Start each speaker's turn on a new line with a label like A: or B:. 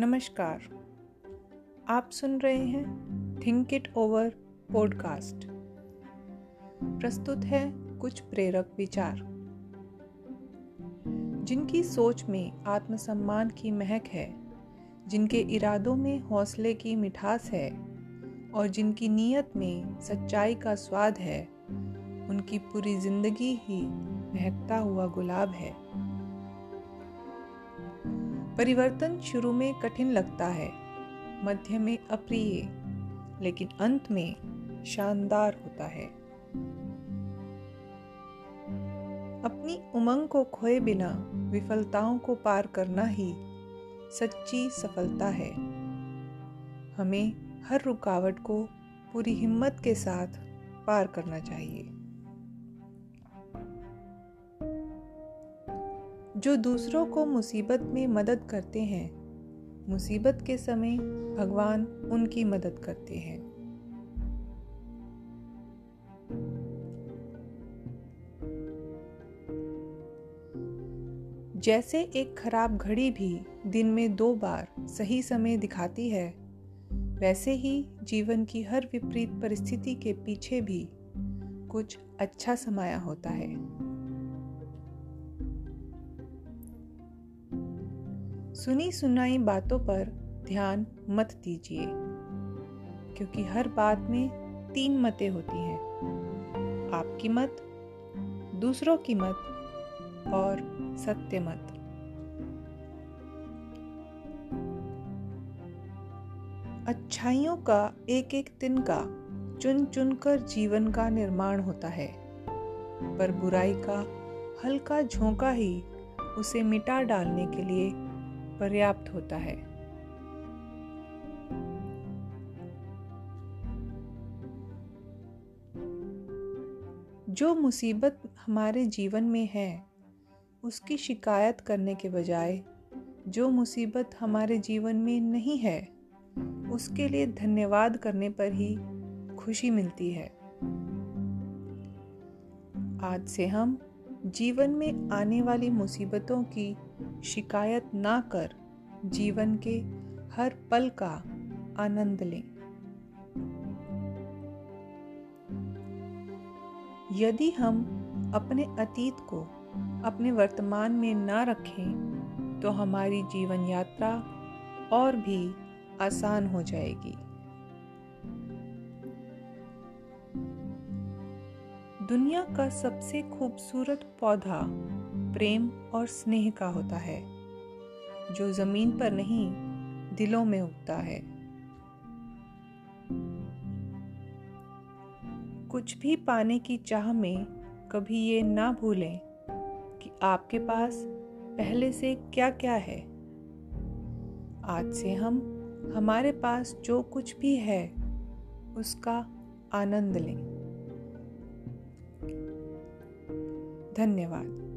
A: नमस्कार। आप सुन रहे हैं थिंक इट ओवर पॉडकास्ट प्रस्तुत है कुछ प्रेरक विचार। जिनकी सोच में आत्मसम्मान की महक है, जिनके इरादों में हौसले की मिठास है, और जिनकी नीयत में सच्चाई का स्वाद है, उनकी पूरी ज़िंदगी ही महकता हुआ गुलाब है। परिवर्तन शुरू में कठिन लगता है, मध्य में अप्रिय, लेकिन अंत में शानदार होता है। अपनी उमंग को खोए बिना विफलताओं को पार करना ही सच्ची सफलता है। हमें हर रुकावट को पूरी हिम्मत के साथ पार करना चाहिए। जो दूसरों को मुसीबत में मदद करते हैं। मुसीबत के समय भगवान उनकी मदद करते हैं। जैसे एक खराब घड़ी भी दिन में दो बार सही समय दिखाती है, वैसे ही जीवन की हर विपरीत परिस्थिति के पीछे भी कुछ अच्छा समाया होता है। सुनी सुनाई बातों पर ध्यान मत दीजिए, क्योंकि हर बात में तीन मतें होती हैं। आपकी मत, दूसरों की मत और सत्य मत। अच्छाइयों का एक एक दिन का चुन चुन कर जीवन का निर्माण होता है, पर बुराई का हल्का झोंका ही उसे मिटा डालने के लिए पर्याप्त होता है। जो मुसीबत हमारे जीवन में है, उसकी शिकायत करने के बजाय, जो मुसीबत हमारे जीवन में नहीं है, उसके लिए धन्यवाद करने पर ही खुशी मिलती है। आज से हम जीवन में आने वाली मुसीबतों की शिकायत ना कर जीवन के हर पल का आनंद लें। यदि हम अपने अतीत को अपने वर्तमान में ना रखें तो हमारी जीवन यात्रा और भी आसान हो जाएगी। दुनिया का सबसे खूबसूरत पौधा प्रेम और स्नेह का होता है, जो ज़मीन पर नहीं, दिलों में उगता है। कुछ भी पाने की चाह में कभी ये ना भूलें कि आपके पास पहले से क्या क्या है। आज से हम, हमारे पास जो कुछ भी है, उसका आनंद लें। धन्यवाद।